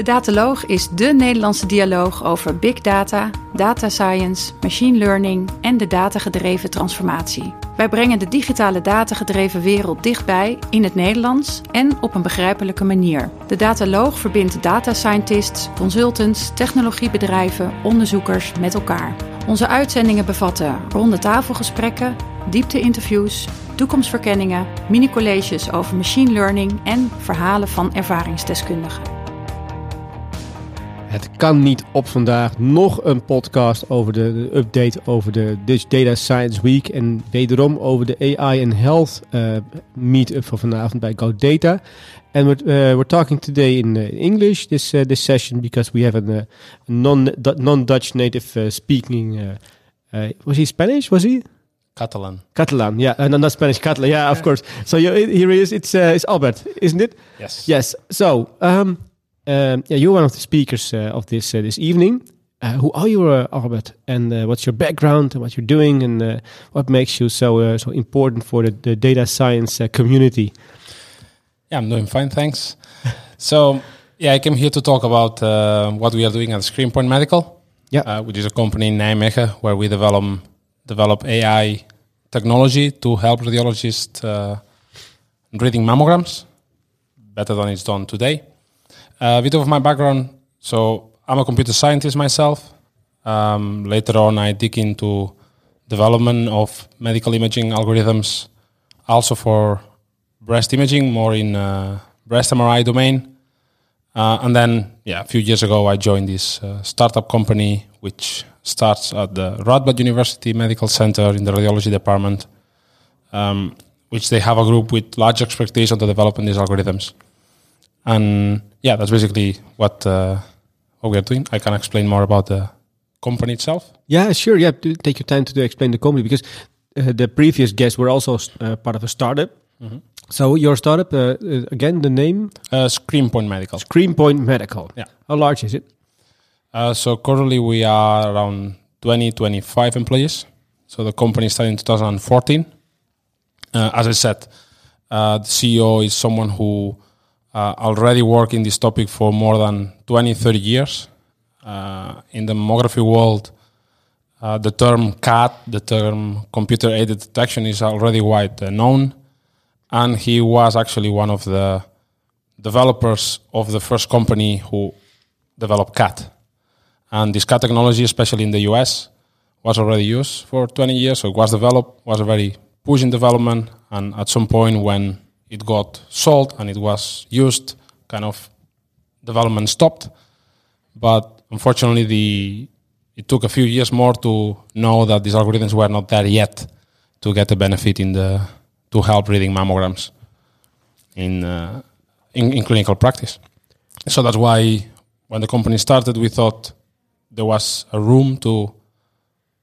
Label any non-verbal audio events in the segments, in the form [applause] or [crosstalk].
De Dataloog is dé Nederlandse dialoog over big data, data science, machine learning en de datagedreven transformatie. Wij brengen de digitale datagedreven wereld dichtbij in het Nederlands en op een begrijpelijke manier. De Dataloog verbindt data scientists, consultants, technologiebedrijven, onderzoekers met elkaar. Onze uitzendingen bevatten ronde tafelgesprekken, diepte-interviews, toekomstverkenningen, mini-colleges over machine learning en verhalen van ervaringsdeskundigen. Het kan niet op vandaag. Nog een podcast over de, de update over de Dutch Data Science Week. En wederom over de AI and Health uh, meetup van vanavond bij GoData. And we're, uh, we're talking today in uh, English this uh, this session because we have a, non non Dutch native uh, speaking. Uh, was he Spanish? Was he? Catalan. Catalan, yeah, uh, not Spanish, Catalan, yeah, of course. So you, here he is. It's it's Albert, isn't it? Yes. Yes. So um, um, yeah, you're one of the speakers uh, of this uh, this evening. Uh, who are you, Albert? And what's your background and what you're doing, and what makes you so so important for the, the data science community? Yeah, I'm doing fine, thanks. [laughs] so, yeah, I came here to talk about what we are doing at Screenpoint Medical, yeah, which is a company in Nijmegen where we develop develop AI technology to help radiologists reading mammograms better than it's done today. A bit of my background. So I'm a computer scientist myself. Um, later on, I dig into development of medical imaging algorithms, also for breast imaging, more in uh, breast MRI domain. Uh, and then, yeah, a few years ago, I joined this uh, startup company, which starts at the Radboud University Medical Center in the radiology department, um, which they have a group with large expectations to developing these algorithms. And yeah, that's basically what uh, what we're doing. I can explain more about the company itself. Yeah, sure. Yeah, take your time to, explain the company because uh, the previous guests were also uh, part of a startup. Mm -hmm. So your startup uh, uh, again, the name? Uh, Screenpoint Medical. Screenpoint Medical. Yeah. How large is it? so currently we are around 20, 25 employees. So the company started in 2014. as I said, the CEO is someone who uh, already work in this topic for more than 20, 30 years. Uh, in the mammography world, uh, the term CAT, the term computer aided detection, is already quite uh, known. And he was actually one of the developers of the first company who developed CAT. And this CAT technology, especially in the US, was already used for 20 years. So it was developed, was a very pushing development. And at some point, when it got sold and it was used, kind of development stopped. But unfortunately, the it took a few years more to know that these algorithms were not there yet to get the benefit in the to help reading mammograms in, uh, in, in clinical practice. So that's why when the company started, we thought there was a room to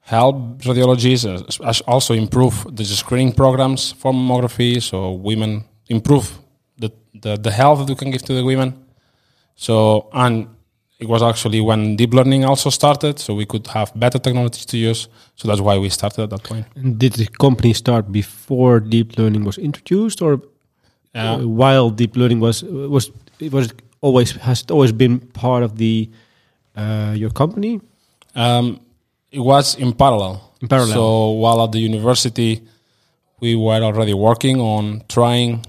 help radiologists, uh, also improve the screening programs for mammography, so women improve the, the, the health that we can give to the women. So, and it was actually when deep learning also started, so we could have better technologies to use. So that's why we started at that point. And did the company start before deep learning was introduced, or uh, while deep learning was was it was always has it always been part of the uh, your company? Um, it was in parallel. In parallel. So while at the university, we were already working on trying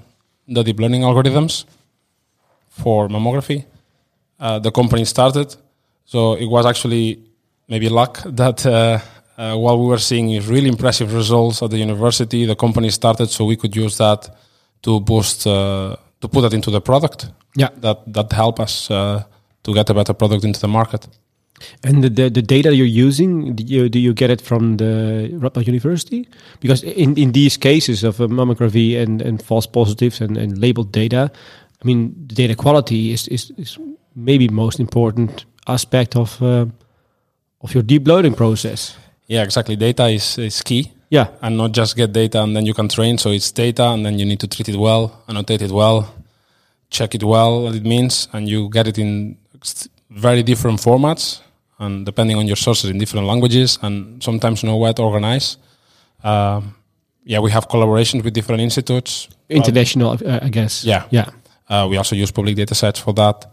the deep learning algorithms for mammography. Uh, the company started, so it was actually maybe luck [laughs] that uh, uh, while we were seeing really impressive results at the university, the company started, so we could use that to boost uh, to put that into the product. Yeah, that that help us uh, to get a better product into the market. And the, the, the, data you're using, do you, do you get it from the Radboud University? Because in, in these cases of uh, mammography and, and false positives and, and labeled data, I mean, the data quality is, is, is maybe most important aspect of uh, of your deep learning process. Yeah, exactly. Data is, is key. Yeah. And not just get data and then you can train. So it's data and then you need to treat it well, annotate it well, check it well, what it means, and you get it in very different formats and depending on your sources in different languages and sometimes no way to organize. Um, yeah, we have collaborations with different institutes. International, uh, I guess. Yeah. Yeah. Uh, we also use public data sets for that.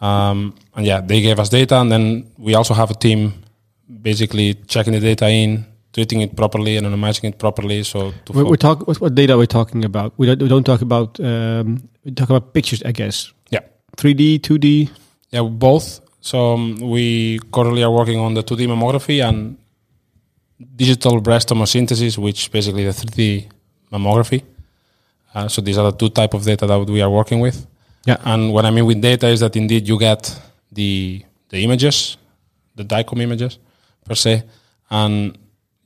Um, and yeah, they gave us data, and then we also have a team basically checking the data in, treating it properly, and anonymizing it properly. So to We're, we're talk, what, what data we're talking about? We don't, we don't talk about um, we talk about pictures, I guess. yeah, 3D, 2D. yeah, both. So um, we currently are working on the 2D mammography and digital breast tomosynthesis, which basically the 3D mammography. Uh, so these are the two type of data that we are working with. Yeah. And what I mean with data is that indeed you get the the images, the DICOM images per se, and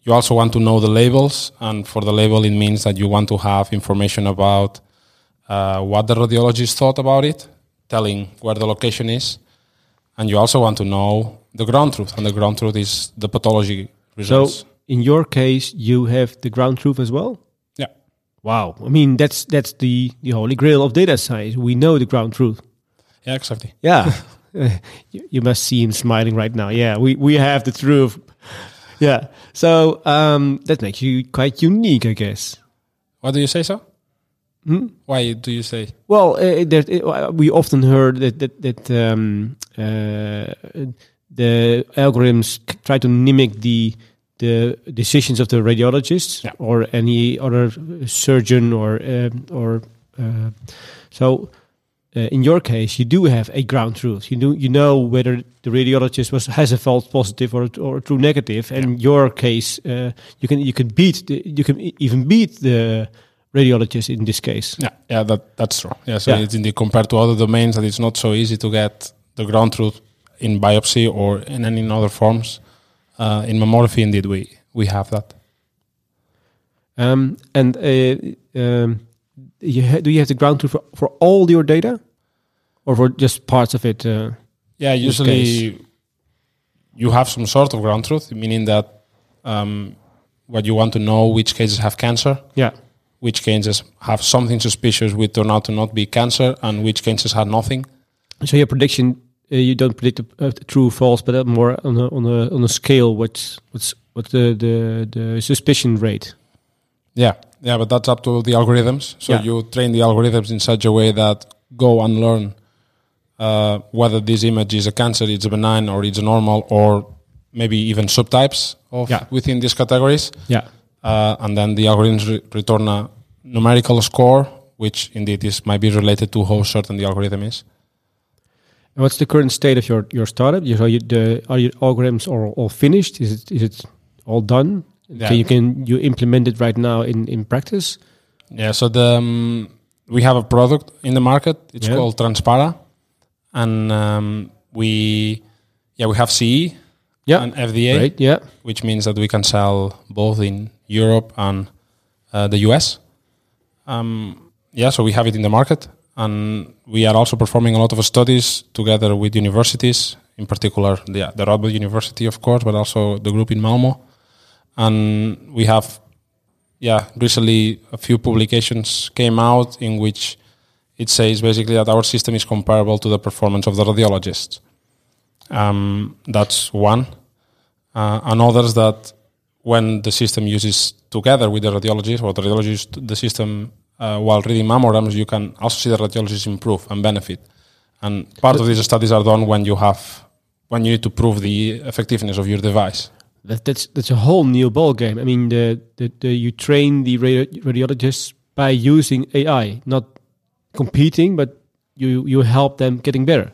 you also want to know the labels. And for the label, it means that you want to have information about uh, what the radiologist thought about it, telling where the location is, and you also want to know the ground truth. And the ground truth is the pathology results. So in your case, you have the ground truth as well. yeah, Wow. I mean, that's that's the the holy grail of data science. We know the ground truth. yeah, exactly. Yeah. [laughs] you, you must see him smiling right now. Yeah, we, we have the truth. Yeah. So um, that makes you quite unique, I guess. Why do you say so? Hmm? Why do you say? Well, uh, there, uh, we often heard that that, that um, uh, the algorithms c- try to mimic the the decisions of the radiologists Yeah. or any other surgeon or um, or uh, so. Uh, in your case, you do have a ground truth. You do you know whether the radiologist was has a false positive or or a true negative. And in your case, uh, you can you can beat the, you can even beat the radiologist in this case. Yeah, yeah, that that's true. Yeah, so Yeah. it's indeed compared to other domains that it's not so easy to get the ground truth in biopsy or in any other forms. Uh, in mammography, indeed, we we have that. Um, and uh, um, you ha- do you have the ground truth for, for all your data, or for just parts of it? Uh, Yeah, usually you have some sort of ground truth, meaning that um, what you want to know which cases have cancer, yeah. Which cancers have something suspicious which turn out to not be cancer, and which cancers had nothing. So your prediction, uh, you don't predict the, uh, the true false, but uh, more on a on a on a scale. What's what's what's the the, the suspicion rate? Yeah, yeah, but that's up to the algorithms. So Yeah. you train the algorithms in such a way that go and learn uh, whether this image is a cancer, it's a benign, or it's a normal, or maybe even subtypes of Yeah. within these categories. Yeah. Uh, and then the algorithms re- return a numerical score, which indeed is might be related to how certain the algorithm is. And what's the current state of your your startup? You, so you, the are your algorithms all, all finished? Is it is it all done? Yeah. Can you can you implement it right now in in practice? Yeah, so the um, we have a product in the market. It's Yeah. called Transpara, and um, we yeah we have CE Yeah. and FDA. Right. Yeah. which means that we can sell both in Europe and uh, the US. Um, yeah, so we have it in the market, and we are also performing a lot of studies together with universities, in particular the, the Radboud University, of course, but also the group in Malmo. And we have, yeah, recently a few publications came out in which it says basically that our system is comparable to the performance of the radiologists. Um, that's one uh, and others that when the system uses together with the radiologist or the radiologist the system uh, while reading mammograms you can also see the radiologists improve and benefit and part of these studies are done when you have when you need to prove the effectiveness of your device That, that's that's a whole new ball game. I mean, the, the, the you train the radi- radiologists by using AI, not competing, but you you help them getting better.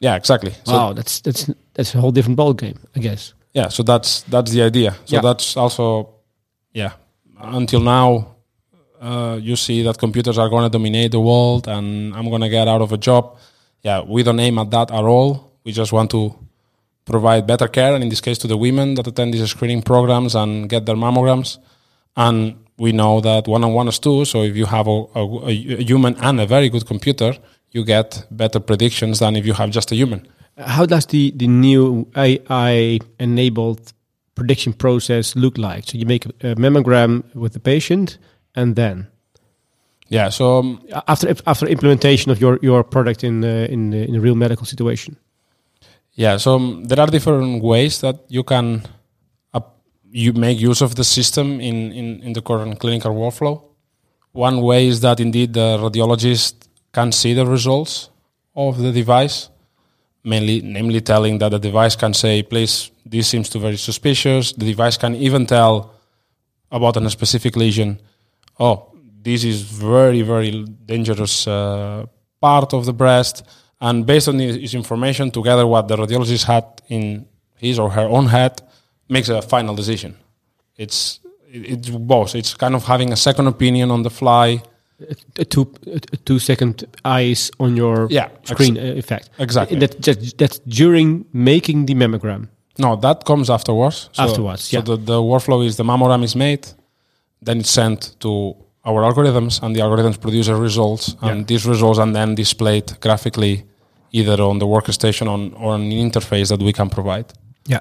yeah exactly so wow, that's that's that's a whole different ball game, I guess. yeah so that's that's the idea so Yeah. that's also yeah until now uh, you see that computers are going to dominate the world and i'm going to get out of a job. Yeah we don't aim at that at all. We just want to provide better care and in this case to the women that attend these screening programs and get their mammograms. And we know that one-on-one is two so if you have a, a, a human and a very good computer you get better predictions than if you have just a human. How does the the new AI enabled prediction process look like? So you make a mammogram with the patient, and then yeah so um, after after implementation of your your product in uh, in uh, in a real medical situation. Yeah, so um, there are different ways that you can you make use of the system in, in, in the current clinical workflow. One way is that indeed the radiologist can see the results of the device mainly, namely telling that the device can say, please, this seems to very suspicious. The device can even tell about a specific lesion. Oh, this is very, very dangerous uh, part of the breast. And based on this information, together what the radiologist had in his or her own head, makes a final decision. It's it's both. It's kind of having a second opinion on the fly. A two, a two second eyes on your Yeah, screen ex- effect. exactly. That, that, that's during making the mammogram. No, that comes afterwards. So, Afterwards, So yeah. the, the workflow is the mammogram is made, then it's sent to our algorithms, and the algorithms produce a results, and Yeah. these results are then displayed graphically either on the workstation on, or on an interface that we can provide. Yeah.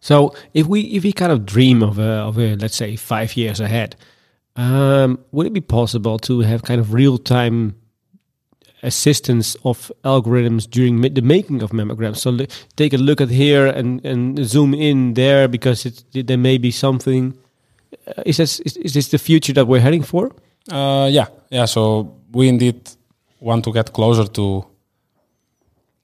So if we if we kind of dream of a, of a let's say five years ahead, um, would it be possible to have kind of real time assistance of algorithms during the making of mammograms? So take a look at here and, and zoom in there because it's, there may be something. Uh, is this is, is this the future that we're heading for? Uh, yeah, yeah. So we indeed want to get closer to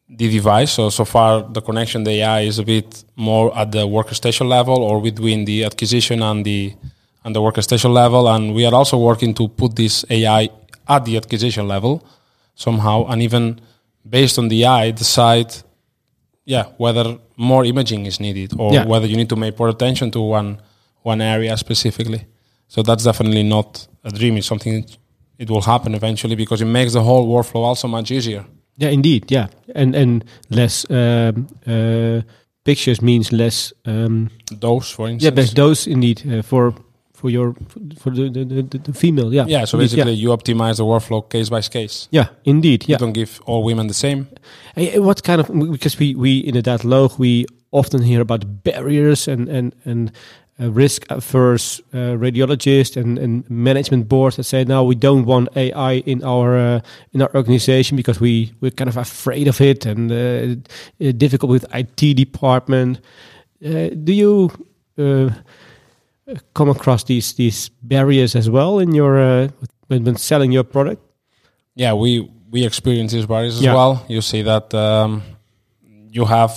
the device. So so far, the connection, the AI, is a bit more at the workstation level, or between the acquisition and the and the workstation level. And we are also working to put this AI at the acquisition level somehow, and even based on the AI, decide, yeah, whether more imaging is needed or Yeah. whether you need to make more attention to one one area specifically. So that's definitely not a dream. It's something it will happen eventually because it makes the whole workflow also much easier. Yeah, indeed. Yeah, and and less um, uh, pictures means less. Um, Dose, for instance. Yeah, best dose indeed uh, for for your for the the, the, the female. Yeah. Yeah, so basically you optimize the workflow case by case. Yeah. indeed. yeah. You don't give all women the same. Hey, what kind of because we we in inderdaad loog we often hear about barriers and and and uh, risk averse uh, radiologists and, and management boards that say no we don't want AI in our uh, in our organization because we we're kind of afraid of it and uh, uh, difficult with IT department. Uh, do you uh, come across these these barriers as well in your uh, when, when selling your product? Yeah, we we experience these barriers as Yeah. well. You see that um, you have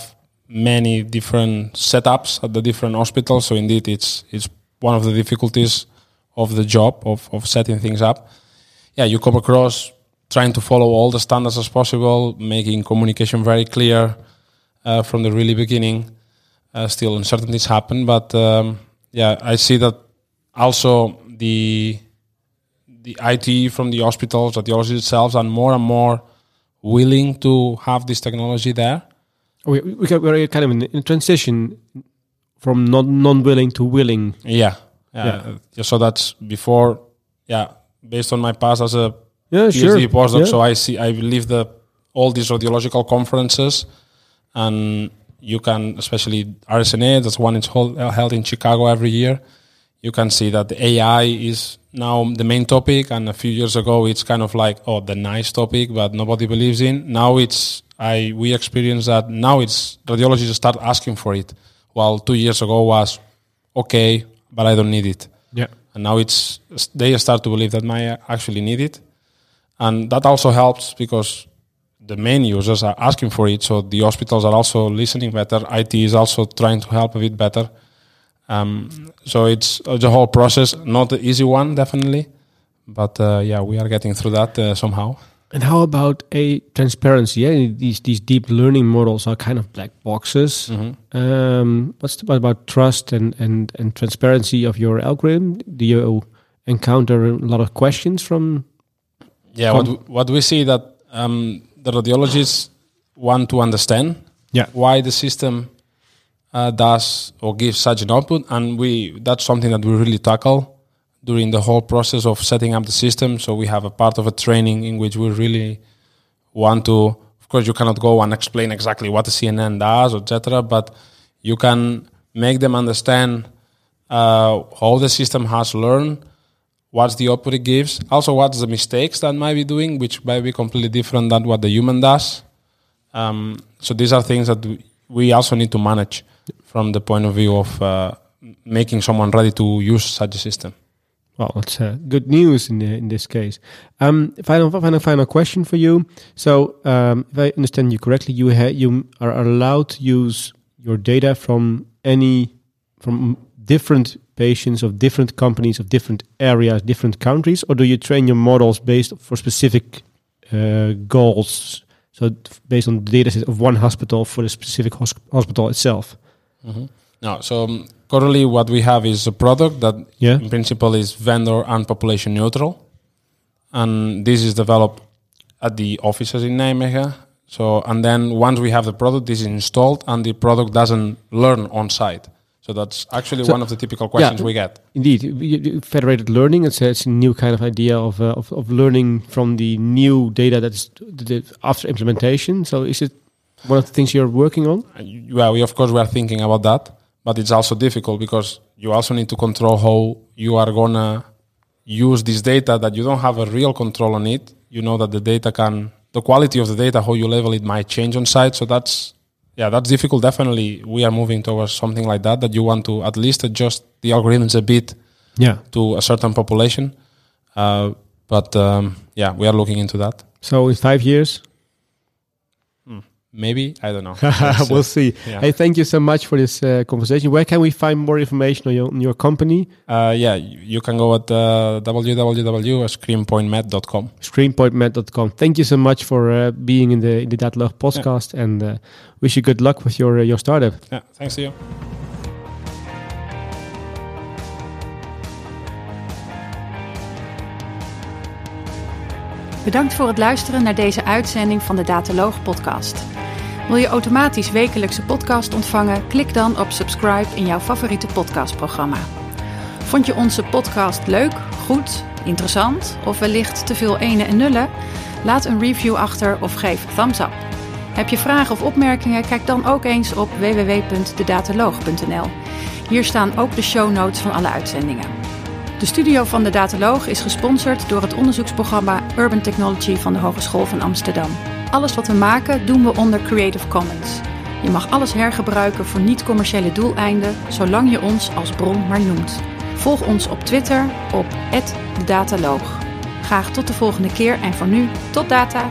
many different setups at the different hospitals. So indeed, it's it's one of the difficulties of the job of of setting things up. Yeah, you come across trying to follow all the standards as possible, making communication very clear uh, from the really beginning. Uh, still, uncertainties happen, but um, yeah, I see that also the the IT from the hospitals, radiology themselves, are more and more willing to have this technology there. We, we we're kind of in, in transition from non non willing to willing. Yeah, yeah. Yeah. So that's before, yeah. Based on my past as a Yeah, PhD postdoc, Yeah. so I see, I believe the all these radiological conferences, and you can, especially RSNA, that's one is held, uh, held in Chicago every year. You can see that the AI is now the main topic, and a few years ago it's kind of like oh the nice topic, but nobody believes in. Now it's I we experience that now it's radiologists start asking for it, while two years ago was okay, but I don't need it yeah, and now it's they start to believe that may actually need it and that also helps because the main users are asking for it so the hospitals are also listening better it is also trying to help a bit better um, so it's uh, the whole process not the easy one definitely but uh, yeah we are getting through that uh, somehow And how about a transparency? Yeah, these these deep learning models are kind of black boxes. Um, what's the, what about trust and, and and transparency of your algorithm? Do you encounter a lot of questions from? yeah what, we- what we see that um, the radiologists want to understand Yeah, why the system uh, does or gives such an output, and we that's something that we really tackle during the whole process of setting up the system. So we have a part of a training in which we really want to. Of course, you cannot go and explain exactly what the CNN does, etc. But you can make them understand uh, how the system has learned, what's the output it gives, also what's the mistakes that might be doing, which might be completely different than what the human does. Um, so these are things that we- also need to manage from the point of view of uh, making someone ready to use such a system. Well, that's uh, good news in the, in this case. Um, final, final, final question for you. So, um, if I understand you correctly, you you are allowed to use your data from any from different patients of different companies of different areas, different countries, or do you train your models based for specific uh, goals? So, based on the data set of one hospital for the specific hos- hospital itself. No, so um, currently what we have is a product that Yeah. in principle is vendor and population neutral. And this is developed at the offices in Nijmegen. So, and then once we have the product, this is installed and the product doesn't learn on site. So that's actually So- one of the typical questions we get. Indeed, federated learning. It's a, it's a new kind of idea of, uh, of of learning from the new data that's after implementation. So, is it one of the things you're working on? Well, we of course we are thinking about that, but it's also difficult because you also need to control how you are gonna use this data that you don't have a real control on it. You know that the data can, the quality of the data, how you level it might change on site. So that's yeah, that's difficult. Definitely, we are moving towards something like that. That you want to at least adjust the algorithms a bit Yeah. to a certain population. Uh, but um, yeah, we are looking into that. So, in five years, Maybe I don't know. [laughs] We'll see. yeah. Hey, thank you so much for this uh, conversation. Where can we find more information on your, on your company? Uh, yeah, you can go at uh, www.screenpointmed.com. Screenpointmed.com. Thank you so much for uh, being in the in the podcast, and uh, wish you good luck with your uh, your startup. Yeah, thanks to you. Bedankt voor het luisteren naar deze uitzending van de Dataloog podcast. Wil je automatisch wekelijkse podcast ontvangen? Klik dan op subscribe in jouw favoriete podcastprogramma. Vond je onze podcast leuk, goed, interessant of wellicht te veel ene en nullen? Laat een review achter of geef thumbs up. Heb je vragen of opmerkingen? Kijk dan ook eens op www.dedataloog.nl. Hier staan ook de show notes van alle uitzendingen. De studio van de Dataloog is gesponsord door het onderzoeksprogramma Urban Technology van de Hogeschool van Amsterdam. Alles wat we maken doen we onder Creative Commons. Je mag alles hergebruiken voor niet-commerciële doeleinden, zolang je ons als bron maar noemt. Volg ons op Twitter op @dedataloog. Graag tot de volgende keer en voor nu tot data.